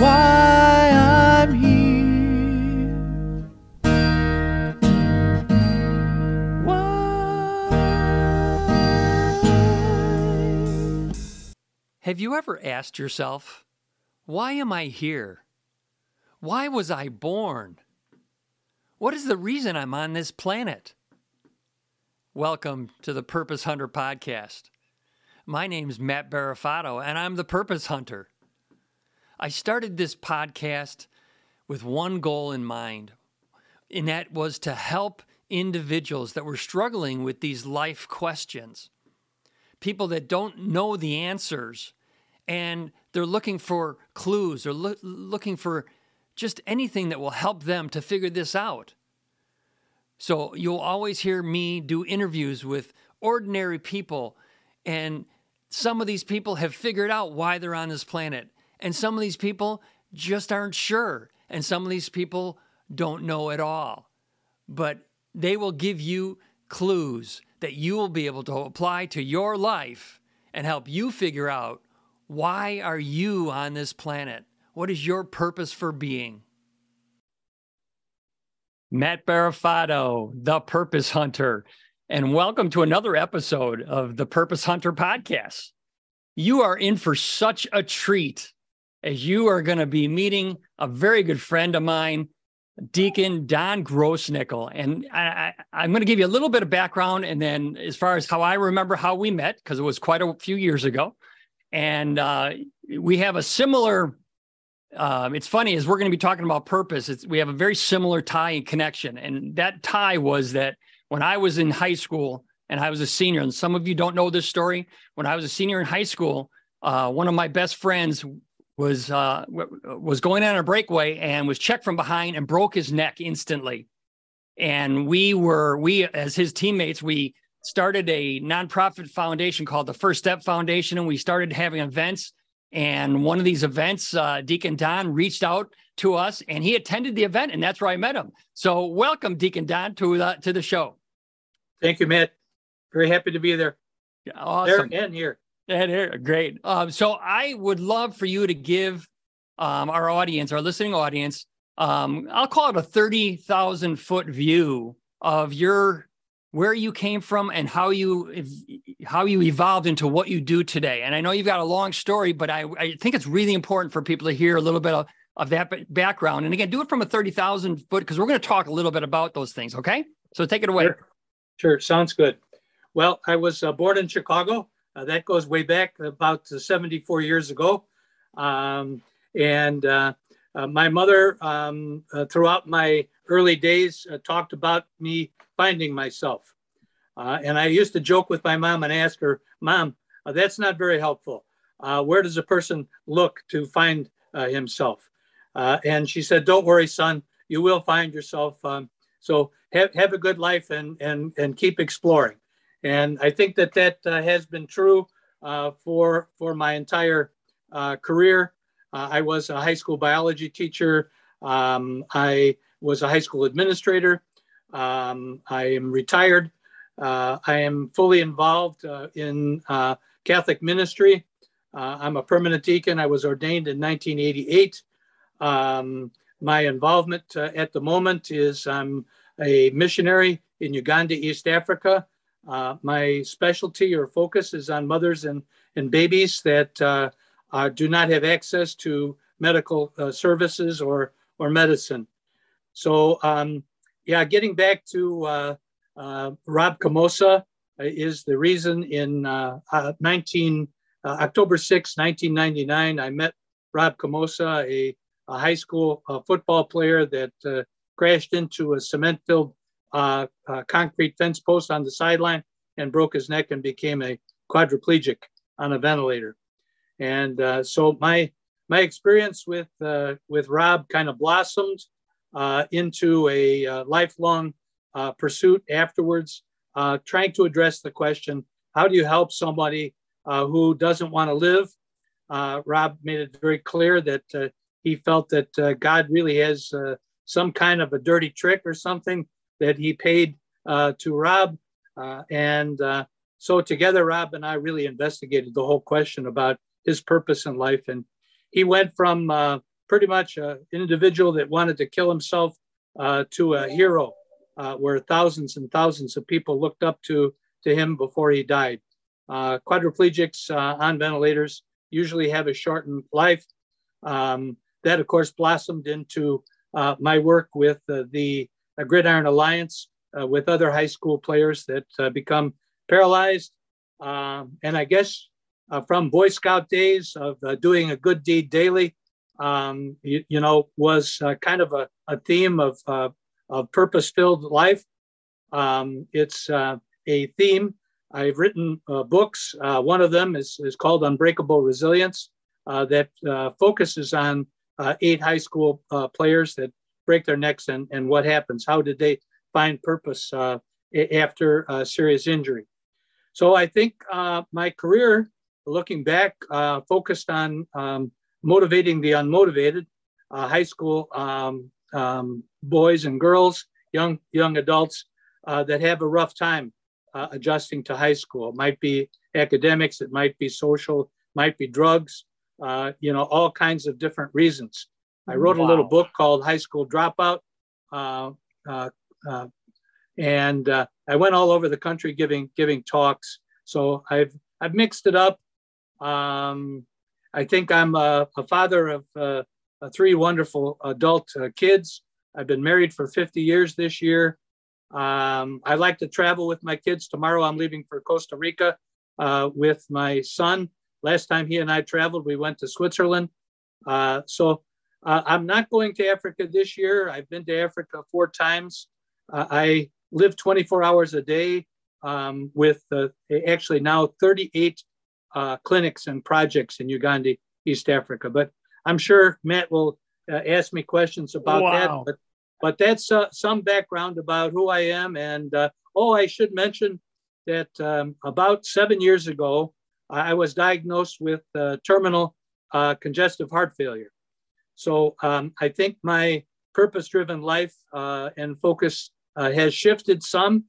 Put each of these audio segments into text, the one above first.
why I'm here. Why? Have you ever asked yourself, why am I here? Why was I born? What is the reason I'm on this planet? Welcome to the Purpose Hunter podcast. My name's Matt Barafato, and I'm the Purpose Hunter. I started this podcast with one goal in mind, and that was to help individuals that were struggling with these life questions. People that don't know the answers and they're looking for clues or lo- looking for just anything that will help them to figure this out. So you'll always hear me do interviews with ordinary people, and some of these people have figured out why they're on this planet, and some of these people just aren't sure, and some of these people don't know at all. But they will give you clues that you will be able to apply to your life and help you figure out why are you on this planet? What is your purpose for being? Matt Barafato, the Purpose Hunter, and welcome to another episode of the Purpose Hunter podcast. You are in for such a treat as you are going to be meeting a very good friend of mine, Deacon Don Grossnickle. And I, am going to give you a little bit of background, and then as far as how I remember how we met, because it was quite a few years ago. And uh, we have a similar um, it's funny as we're going to be talking about purpose. It's, we have a very similar tie and connection, and that tie was that when I was in high school and I was a senior, and some of you don't know this story. When I was a senior in high school, uh, one of my best friends was uh, was going on a breakaway and was checked from behind and broke his neck instantly. And we were we as his teammates we started a nonprofit foundation called the First Step Foundation, and we started having events and one of these events, uh, Deacon Don reached out to us, and he attended the event, and that's where I met him. So, welcome, Deacon Don, to the to the show. Thank you, Matt. Very happy to be there. Awesome. There and here. And here, great. Um, so, I would love for you to give um, our audience, our listening audience, um, I'll call it a thirty thousand foot view of your where you came from and how you how you evolved into what you do today. And I know you've got a long story, but I, I think it's really important for people to hear a little bit of, of that background. And again, do it from a 30,000 foot because we're going to talk a little bit about those things. Okay. So take it away. Sure. sure. Sounds good. Well, I was uh, born in Chicago. Uh, that goes way back about 74 years ago. Um, and uh, uh my mother, um, uh, throughout my early days, uh, talked about me finding myself. And I used to joke with my mom and ask her, Mom, that's not very helpful. Where does a person look to find himself? And she said, Don't worry, son, you will find yourself. Um, so have, have a good life and, and, and keep exploring. And I think that that uh, has been true for, for my entire career. I was a high school biology teacher. Um, I was a high school administrator. Um, I am retired. Uh, I am fully involved uh, in uh, Catholic ministry. Uh, I'm a permanent deacon. I was ordained in 1988. Um, my involvement uh, at the moment is I'm a missionary in Uganda, East Africa. Uh, my specialty or focus is on mothers and, and babies that do not have access to medical services or, or medicine. So um, yeah, getting back to uh, uh, Rob Camosa is the reason in uh, uh 19, uh, October 6, 1999, I met Rob Camosa, a, a high school uh, football player that crashed into a cement filled concrete fence post on the sideline and broke his neck and became a quadriplegic on a ventilator. And so my my experience with with Rob kind of blossomed uh, into a uh, lifelong uh, pursuit afterwards, uh, trying to address the question how do you help somebody uh, who doesn't want to live? Rob made it very clear that he felt that God really has some kind of a dirty trick or something that he paid to Rob. and so together, Rob and I really investigated the whole question about his purpose in life. And he went from pretty much an individual that wanted to kill himself uh, to a hero, uh, where thousands and thousands of people looked up to, to him before he died. Uh, quadriplegics uh, on ventilators usually have a shortened life. Um, that, of course, blossomed into uh, my work with the Gridiron Alliance with other high school players that become paralyzed. Um, and I guess uh, from Boy Scout days of uh, doing a good deed daily, um, you, you, know, was uh, kind of a, a theme of, uh, of purpose filled life. Um, it's uh, a theme. I've written uh, books. one of them is, is called Unbreakable Resilience, that focuses on eight high school players that break their necks and, and what happens. How did they find purpose after serious injury? So I think my career looking back, uh, focused on um, motivating the unmotivated, uh, high school um, um, boys and girls, young young adults uh, that have a rough time uh, adjusting to high school. It might be academics, it might be social, might be drugs, uh, you know, all kinds of different reasons. I wrote wow. a little book called High School Dropout. Uh, and I went all over the country giving giving talks. So I've I've mixed it up. Um, I think I'm a, a father of uh, three wonderful adult uh, kids. I've been married for 50 years this year. Um, I like to travel with my kids. Tomorrow I'm leaving for Costa Rica uh, with my son. Last time he and I traveled, we went to Switzerland. Uh, so uh, I'm not going to Africa this year. I've been to Africa four times. Uh, I live 24 hours a day um, with actually now 38 uh, clinics and projects in Uganda, East Africa. But I'm sure Matt will uh, ask me questions about wow. that. But, but that's uh, some background about who I am. And uh, oh, I should mention that um, about seven years ago, I was diagnosed with uh, terminal uh, congestive heart failure. So um, I think my purpose driven life and focus has shifted some.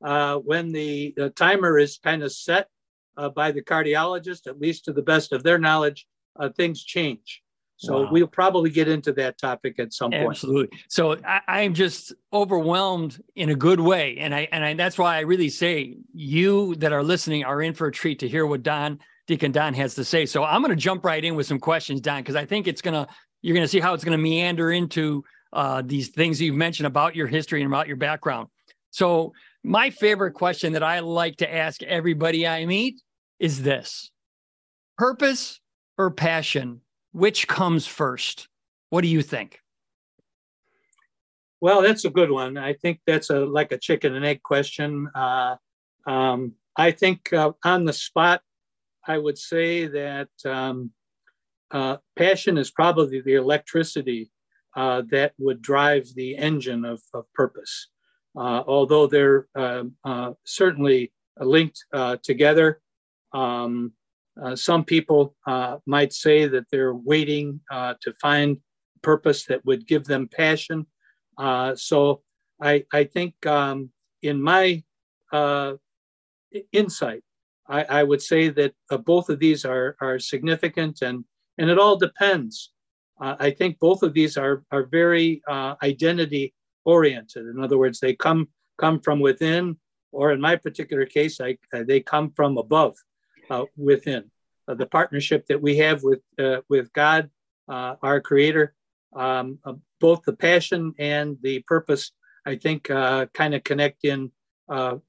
when the, the timer is kind of set uh, by the cardiologist, at least to the best of their knowledge, uh, things change. So wow. we'll probably get into that topic at some point. Absolutely. So I, am just overwhelmed in a good way, and I and I, that's why I really say you that are listening are in for a treat to hear what Don Deacon Don has to say. So I'm going to jump right in with some questions, Don, because I think it's gonna you're going to see how it's going to meander into uh, these things you've mentioned about your history and about your background. So my favorite question that I like to ask everybody I meet is this purpose or passion? Which comes first? What do you think? Well, that's a good one. I think that's a like a chicken and egg question. Uh, um, I think uh, on the spot, I would say that um, uh, passion is probably the electricity uh, that would drive the engine of, of purpose. Uh, although they're um, uh, certainly linked together, um, uh, some people uh, might say that they're waiting uh, to find purpose that would give them passion. Uh, so I, I think um, in my uh, insight, I, I, would say that uh, both of these are, are significant and, and it all depends. I think both of these are, are very identity oriented. In other words, they come, come from within, or in my particular case, I, they come from above uh, within. Uh, the partnership that we have with uh, with God, uh, our Creator, um, both the passion and the purpose, I think, kind of connect in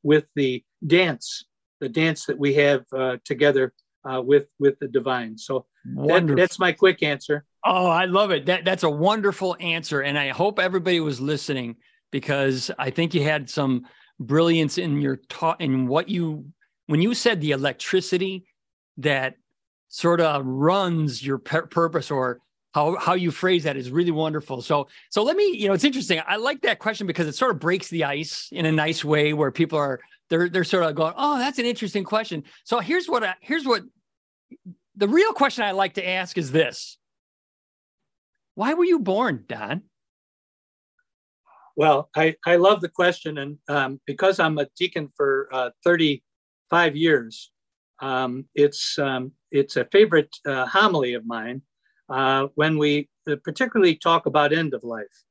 with the dance, the dance that we have together Uh, with with the divine. So that, that's my quick answer. Oh, I love it. That that's a wonderful answer, and I hope everybody was listening because I think you had some brilliance in your talk in what you when you said the electricity that sort of runs your purpose or how how you phrase that is really wonderful. So so let me, you know, it's interesting. I like that question because it sort of breaks the ice in a nice way where people are they're they're sort of going, "Oh, that's an interesting question." So here's what I, here's what the real question I like to ask is this. Why were you born, Don? Well, I, I love the question. And um, because I'm a deacon for uh, 30 five years. Um, it's um, it's a favorite uh, homily of mine. uh, when we uh, particularly talk about end of life.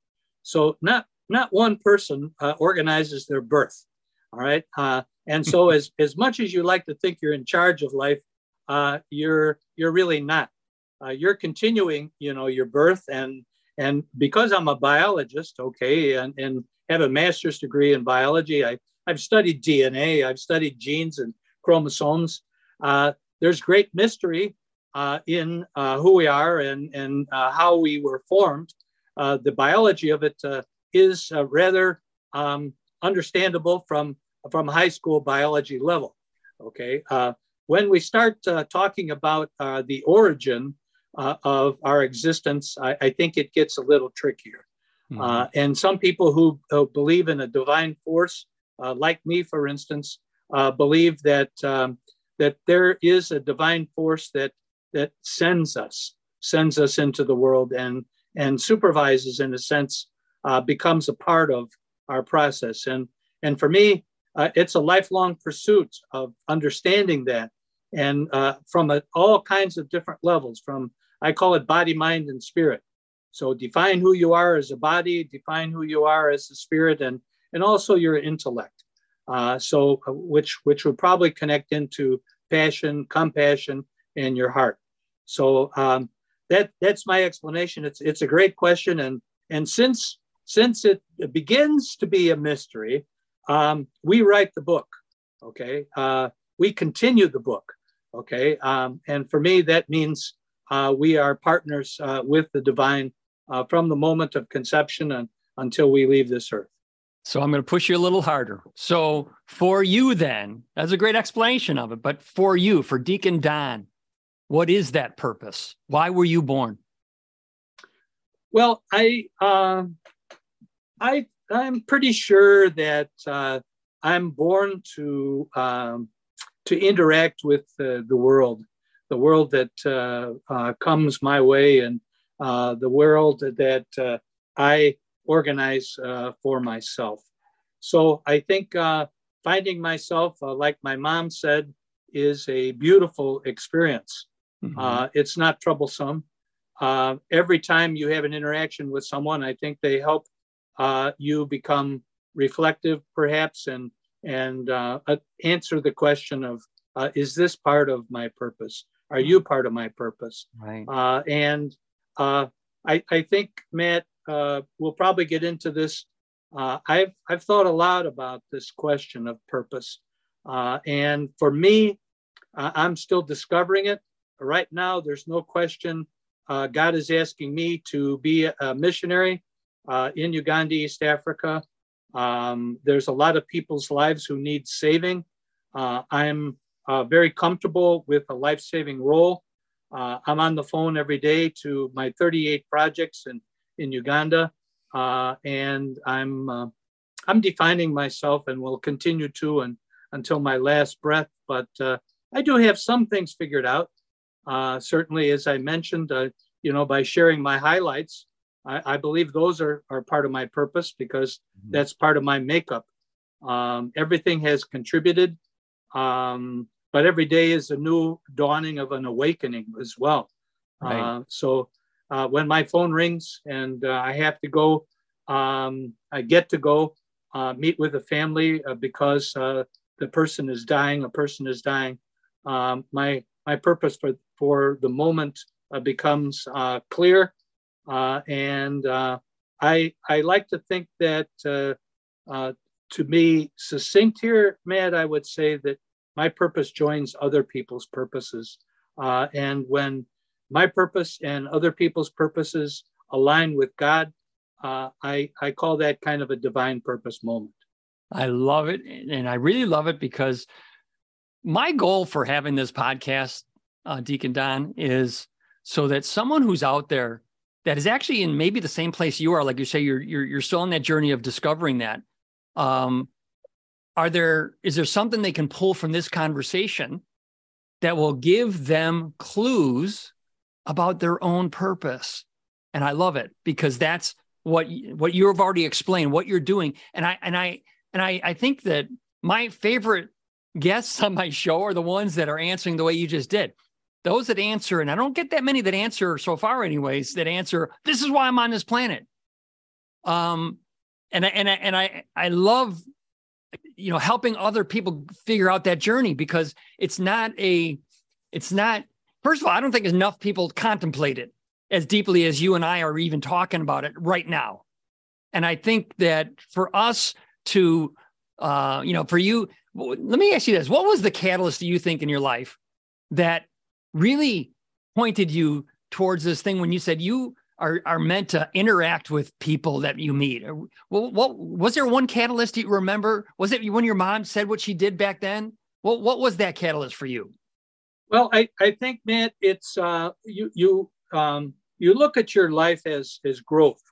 So not not one person uh, organizes their birth. All right. Uh, and so as, as much as you like to think you're in charge of life, uh, you're, you're really not. Uh, you're continuing, you know, your birth and, and because I'm a biologist, okay, and, and have a master's degree in biology, I, I've studied DNA, I've studied genes and chromosomes. Uh, there's great mystery uh, in uh, who we are and, and how we were formed. the biology of it is rather um, understandable from from high school biology level. Okay, uh, when we start uh, talking about uh, the origin uh, of our existence, I, I, think it gets a little trickier. Mm-hmm. and some people who, who, believe in a divine force, uh, like me, for instance, believe that um, that there is a divine force that that sends us, sends us into the world, and and supervises, in a sense, becomes a part of our process. And and for me, uh, it's a lifelong pursuit of understanding that. And uh, from a, all kinds of different levels from i call it body mind and spirit. So define who you are as a body define who you are as a spirit and and also your intellect. Uh, so uh, which which would probably connect into passion compassion and your heart. So um, that that's my explanation. It's it's a great question. And and since since it begins to be a mystery um, we write the book, okay? Uh, we continue the book, okay? Um, and for me, that means uh, we are partners uh, with the divine uh, from the moment of conception and, until we leave this earth. So I'm going to push you a little harder. So for you, then, that's a great explanation of it. But for you, for Deacon Don, what is that purpose? Why were you born? Well, I uh, I I'm pretty sure that uh, I'm born to um, to interact with uh, the world, the world that uh, uh comes my way, and uh, the world that uh, I organize for myself. So I think finding myself, like my mom said, is a beautiful experience. Mm-hmm. it's not troublesome. every time you have an interaction with someone, I think they help uh, you become reflective perhaps and and uh, uh, answer the question of uh, is this part of my purpose? Are you part of my purpose? Right. Uh, and uh, I, I think matt we'll probably get into this. I've, I've thought a lot about this question of purpose. And for me i'm still discovering it. Right now there's no question god is asking me to be a missionary uh, in Uganda, East Africa. Um, there's a lot of people's lives who need saving. Uh, I'm uh, very comfortable with a life saving role. Uh, I'm on the phone every day to my 38 projects in, in Uganda, uh, and I'm, uh, I'm defining myself and will continue to and, until my last breath. But I do have some things figured out. certainly, as I mentioned, you know, by sharing my highlights, I, I believe those are, are part of my purpose because mm-hmm. that's part of my makeup. Um, everything has contributed, um, but every day is a new dawning of an awakening as well. Right. Uh, so uh, when my phone rings and uh, I have to go, um, I get to go uh, meet with a family uh, because uh, the person is dying, a person is dying. Um, my my purpose for for the moment becomes clear and uh, I, I like to think that uh, uh, to be succinct here, Matt, I would say that my purpose joins other people's purposes. Uh, and when my purpose and other people's purposes align with God, uh, I, I call that kind of a divine purpose moment. I love it. And I really love it because my goal for having this podcast, Deacon Don, is so that someone who's out there that is actually in maybe the same place you are. Like you say you're you're you're still on that journey of discovering that. Um are there is there something they can pull from this conversation that will give them clues about their own purpose? And i love it because that's what what you've already explained what you're doing. And i and i and i i think that my favorite guests on my show are the ones that are answering the way you just did those that answer, and I don't get that many that answer so far, anyways, that answer, this is why I'm on this planet. Um, and I, and I, and I, I love, you know, helping other people figure out that journey because it's not a, it's not, first of all, I don't think enough people contemplate it as deeply as you and I are even talking about it right now. And I think that for us to, uh, you know, for you, let me ask you this: What was the catalyst do you think in your life that really pointed you towards this thing when you said you are are meant to interact with people that you meet? Well, what was there one catalyst you remember? Was it when your mom said what she did back then? What what was that catalyst for you? Well, I, I think, Matt, it's uh, you you um, you look at your life as as growth,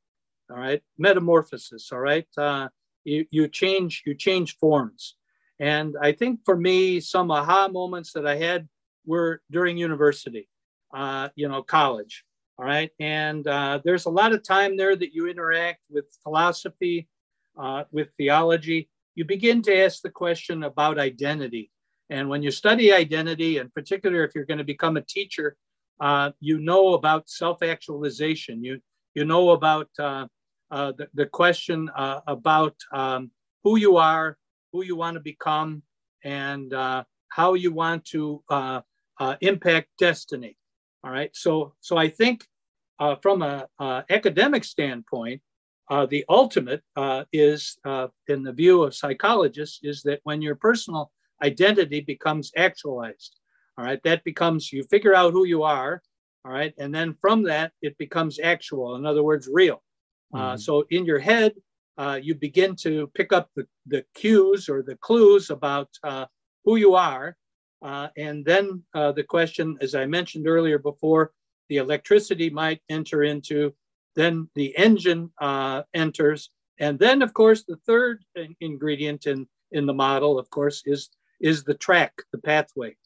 all right, metamorphosis, all right. Uh, you you change you change forms, and I think for me, some aha moments that I had were during university, uh, you know, college. All right. And uh, there's a lot of time there that you interact with philosophy, uh, with theology. You begin to ask the question about identity. And when you study identity, and particularly if you're going to become a teacher, uh, you know about self-actualization. You you know about uh, uh, the, the question about um, who you are, who you want to become, and how you want to uh, uh, impact destiny. All right. So, so I think uh, from a academic standpoint, the ultimate is, in the view of psychologists, is that when your personal identity becomes actualized, all right, that becomes you figure out who you are, all right, and then from that it becomes actual. In other words, real. Uh, mm-hmm. so in your head, uh, you begin to pick up the, the cues or the clues about uh, who you are. Uh, and then uh, the question, as I mentioned earlier before, the electricity might enter into, then the engine uh, enters. And then, of course, the third ingredient in, in the model, of course, is, is the track, the pathway.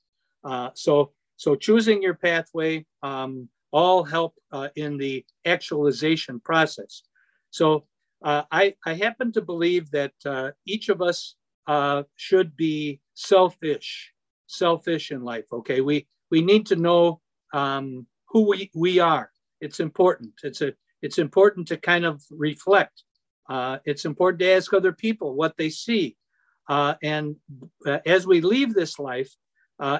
so, so choosing your pathway um, all help in the actualization process. So uh, I, I happen to believe that uh, each of us uh, should be selfish, selfish in life. Okay, we we need to know um, who we, we are. It's important. It's a it's important to kind of reflect. Uh, it's important to ask other people what they see. Uh, and uh, as we leave this life,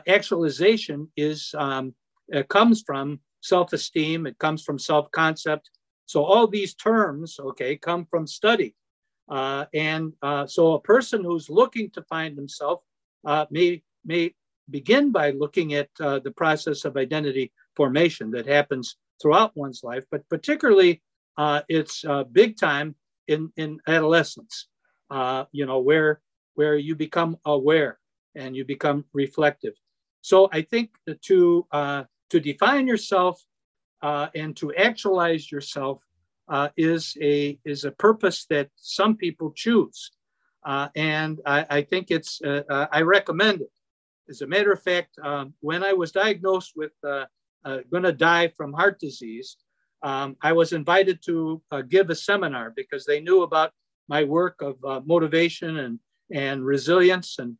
actualization is um, it comes from self-esteem. It comes from self-concept so all these terms, okay, come from study. Uh, and uh, so a person who's looking to find himself uh, may, may begin by looking at uh, the process of identity formation that happens throughout one's life, but particularly uh, it's uh, big time in, in adolescence, you know, where, where you become aware and you become reflective. So I think to, to define yourself uh, and to actualize yourself uh, is a is a purpose that some people choose, uh, and I, I, think it's uh, uh, I recommend it. As a matter of fact, um, when I was diagnosed with uh, going to die from heart disease, um, I was invited to give a seminar because they knew about my work of motivation and and resilience and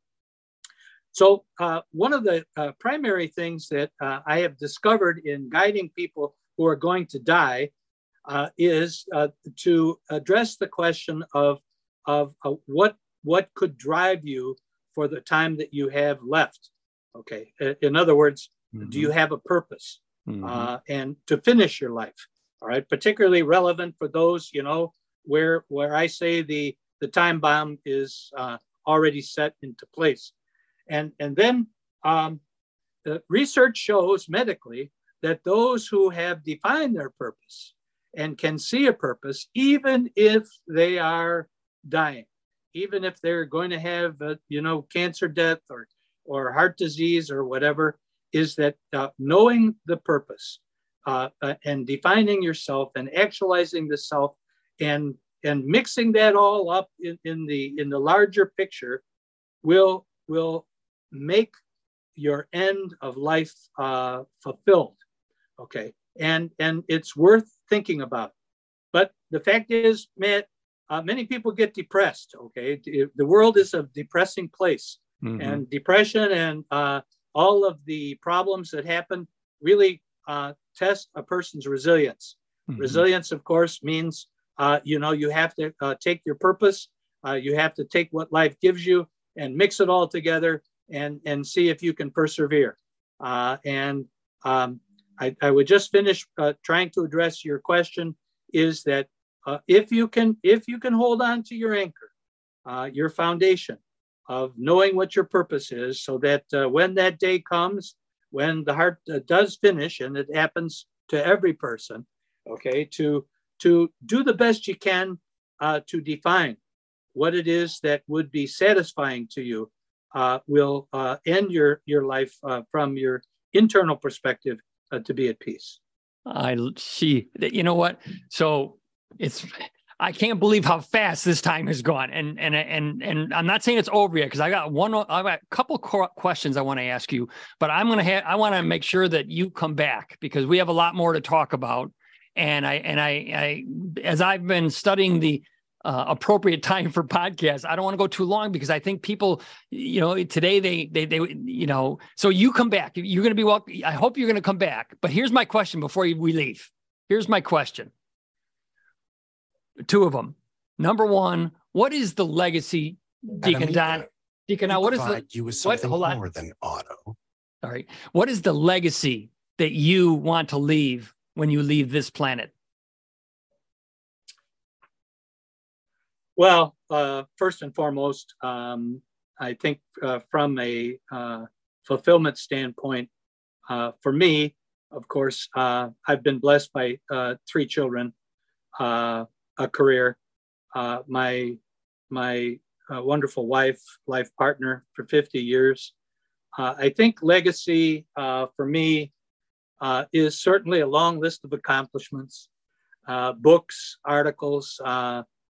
so, uh, one of the uh, primary things that uh, I have discovered in guiding people who are going to die uh, is uh, to address the question of, of uh, what, what could drive you for the time that you have left. Okay. In other words, mm-hmm. do you have a purpose mm-hmm. and to finish your life? All right. Particularly relevant for those, you know, where, where I say the, the time bomb is uh, already set into place and, and then um, the research shows medically that those who have defined their purpose and can see a purpose, even if they are dying, even if they're going to have, a, you know, cancer death or, or heart disease or whatever, is that uh, knowing the purpose uh, uh, and defining yourself and actualizing the self and and mixing that all up in, in the in the larger picture will will make your end of life uh, fulfilled. Okay, and and it's worth thinking about. But the fact is, man, uh, many people get depressed. Okay, the world is a depressing place, mm-hmm. and depression and uh, all of the problems that happen really uh, test a person's resilience. Mm-hmm. Resilience, of course, means uh, you know you have to uh, take your purpose, uh, you have to take what life gives you and mix it all together and and see if you can persevere. Uh, and um, I, I, would just finish uh, trying to address your question is that if you can if you can hold on to your anchor, your foundation of knowing what your purpose is, so that when that day comes when the heart uh, does finish, and it happens to every person, okay, to to do the best you can uh, to define what it is that would be satisfying to you uh, will uh, end your your life uh, from your internal perspective uh, to be at peace. I see. that You know what? So it's I can't believe how fast this time has gone. And and and and I'm not saying it's over yet because I got one. I got a couple questions I want to ask you, but I'm gonna have. I want to make sure that you come back because we have a lot more to talk about. And I and I, I as I've been studying the uh, appropriate time for podcasts. I don't want to go too long because I think people, you know, today they they they you know. So you come back. You're going to be welcome. I hope you're going to come back. But here's my question before we leave. Here's my question two of them. Number one, what is the legacy, Deacon Don? Deacon, now what is the you with something what, more than auto? All right. What is the legacy that you want to leave when you leave this planet? Well, uh, first and foremost, um, I think uh, from a uh, fulfillment standpoint, uh, for me, of course, uh, I've been blessed by uh, three children a career. Uh, my my uh, wonderful wife, life partner for 50 years. Uh, I think legacy uh, for me uh, is certainly a long list of accomplishments, uh, books, articles,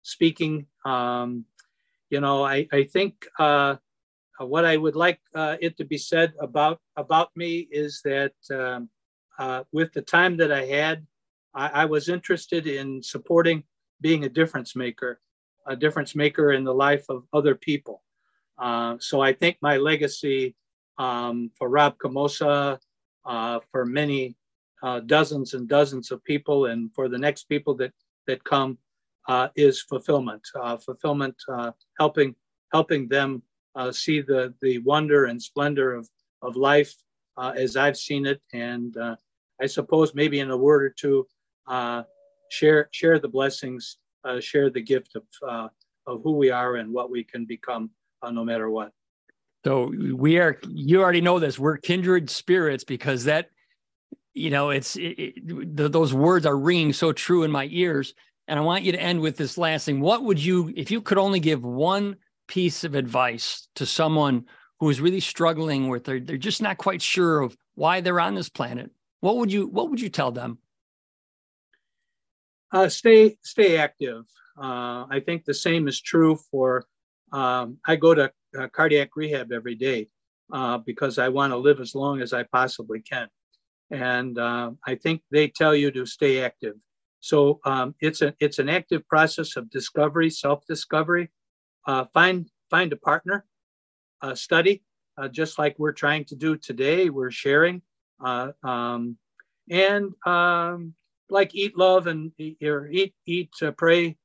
speaking. Um, you know, I, I think what I would like it to be said about about me is that um, with the time that I had, I, I was interested in supporting being a difference maker, a difference maker in the life of other people. Uh, so I think my legacy um, for Rob Camosa, uh, for many uh, dozens and dozens of people, and for the next people that that come, uh, is fulfillment. Uh, fulfillment, uh, helping helping them see the the wonder and splendor of of life as I've seen it, and I suppose maybe in a word or two, share share the blessings, uh, share the gift of uh, of who we are and what we can become, uh, no matter what. So we are. You already know this. We're kindred spirits because that, you know, it's it, it, those words are ringing so true in my ears. And I want you to end with this last thing. What would you, if you could only give one piece of advice to someone who is really struggling with, they're, they're just not quite sure of why they're on this planet? What would you, what would you tell them? Uh, stay stay active. Uh, I think the same is true for. Um, I go to uh, cardiac rehab every day uh, because I want to live as long as I possibly can, and uh, I think they tell you to stay active. So um, it's a it's an active process of discovery, self discovery. Uh, find find a partner, study, just like we're trying to do today. We're sharing, um, and um, like eat, love, and or eat, eat, uh, pray,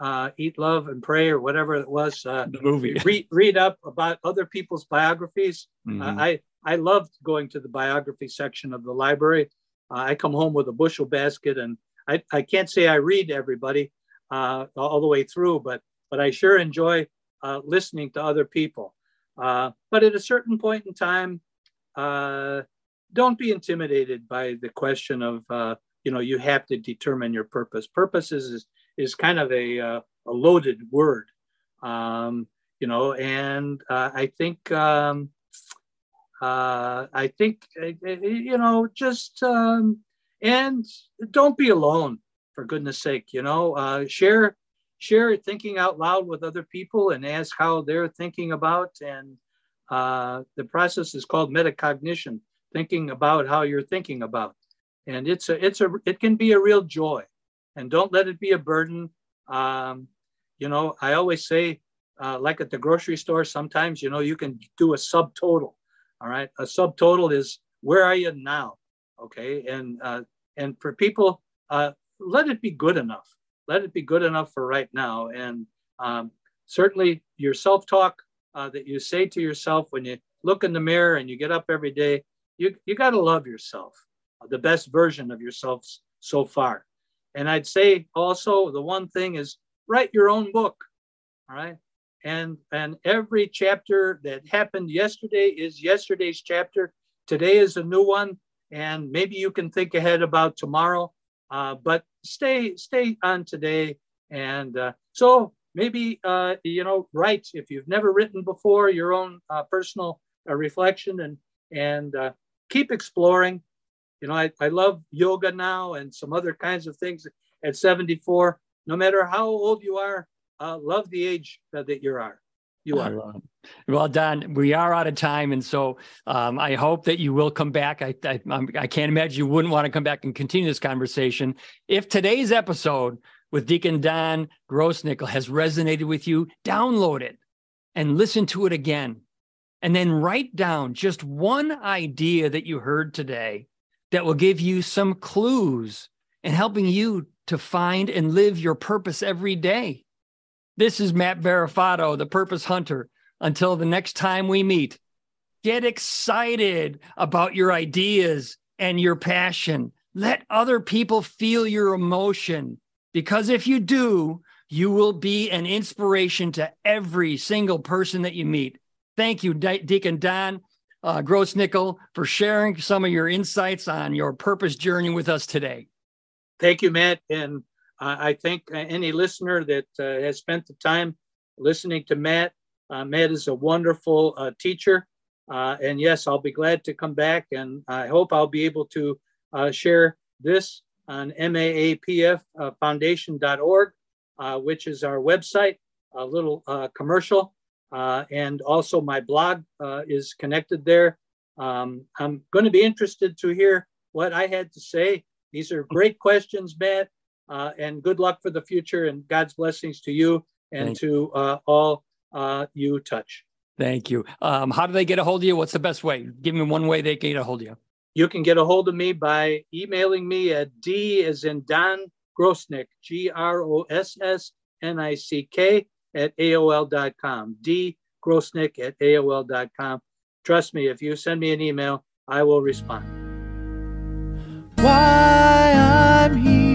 uh, eat, love, and pray, or whatever it was. Uh, the movie. read, read up about other people's biographies. Mm-hmm. Uh, I I loved going to the biography section of the library. Uh, I come home with a bushel basket, and I, I can't say I read everybody uh, all the way through, but but I sure enjoy uh, listening to other people. Uh, but at a certain point in time, uh, don't be intimidated by the question of uh, you know you have to determine your purpose. Purpose is is, kind of a, uh, a loaded word. Um, you know and uh, i think um, uh, i think uh, uh, you know just um, and don't be alone for goodness sake you know uh, share share thinking out loud with other people and ask how they're thinking about and the process is called metacognition thinking about how you're thinking about and it's a it's a it can be a real joy and don't let it be a burden um, you know i always say uh, like at the grocery store sometimes you know you can do a subtotal All right. A subtotal is where are you now? Okay. And uh, and for people, uh, let it be good enough. Let it be good enough for right now. And um, certainly your self-talk uh, that you say to yourself when you look in the mirror and you get up every day, you you got to love yourself, the best version of yourself so far. And I'd say also the one thing is write your own book. All right. And and every chapter that happened yesterday is yesterday's chapter. Today is a new one. And maybe you can think ahead about tomorrow. Uh, but stay stay on today. And uh, so maybe uh, you know write if you've never written before your own uh, personal uh, reflection and and uh, keep exploring you know I, I love yoga now and some other kinds of things at 74 no matter how old you are uh, love the age that, you are. You are. well don we are out of time and so um, i hope that you will come back. I, I i can't imagine you wouldn't want to come back and continue this conversation. If today's episode with deacon don grossnickle has resonated with you download it and listen to it again. And then write down just one idea that you heard today that will give you some clues in helping you to find and live your purpose every day. This is Matt Barafato, the Purpose Hunter. Until the next time we meet, get excited about your ideas and your passion. Let other people feel your emotion because if you do, you will be an inspiration to every single person that you meet. Thank you, Deacon Don uh, Grossnickle, for sharing some of your insights on your purpose journey with us today. Thank you, Matt. And uh, I thank any listener that uh, has spent the time listening to Matt. Uh, Matt is a wonderful uh, teacher. Uh, and yes, I'll be glad to come back. And I hope I'll be able to share this on maapffoundation.org, which is our website, a little commercial. Uh, and also my blog uh, is connected there. Um, I'm going to be interested to hear what I had to say. These are great questions, Matt, uh, and good luck for the future and God's blessings to you and Thank to uh, all uh, you touch. Thank you. Um, how do they get a hold of you? What's the best way? Give me one way they can get a hold of you. You can get a hold of me by emailing me at D as in Don Grossnick, G R O S S N I C K, at AOL.com, D. dgrossnick at AOL.com. Trust me, if you send me an email, I will respond. Why I'm here.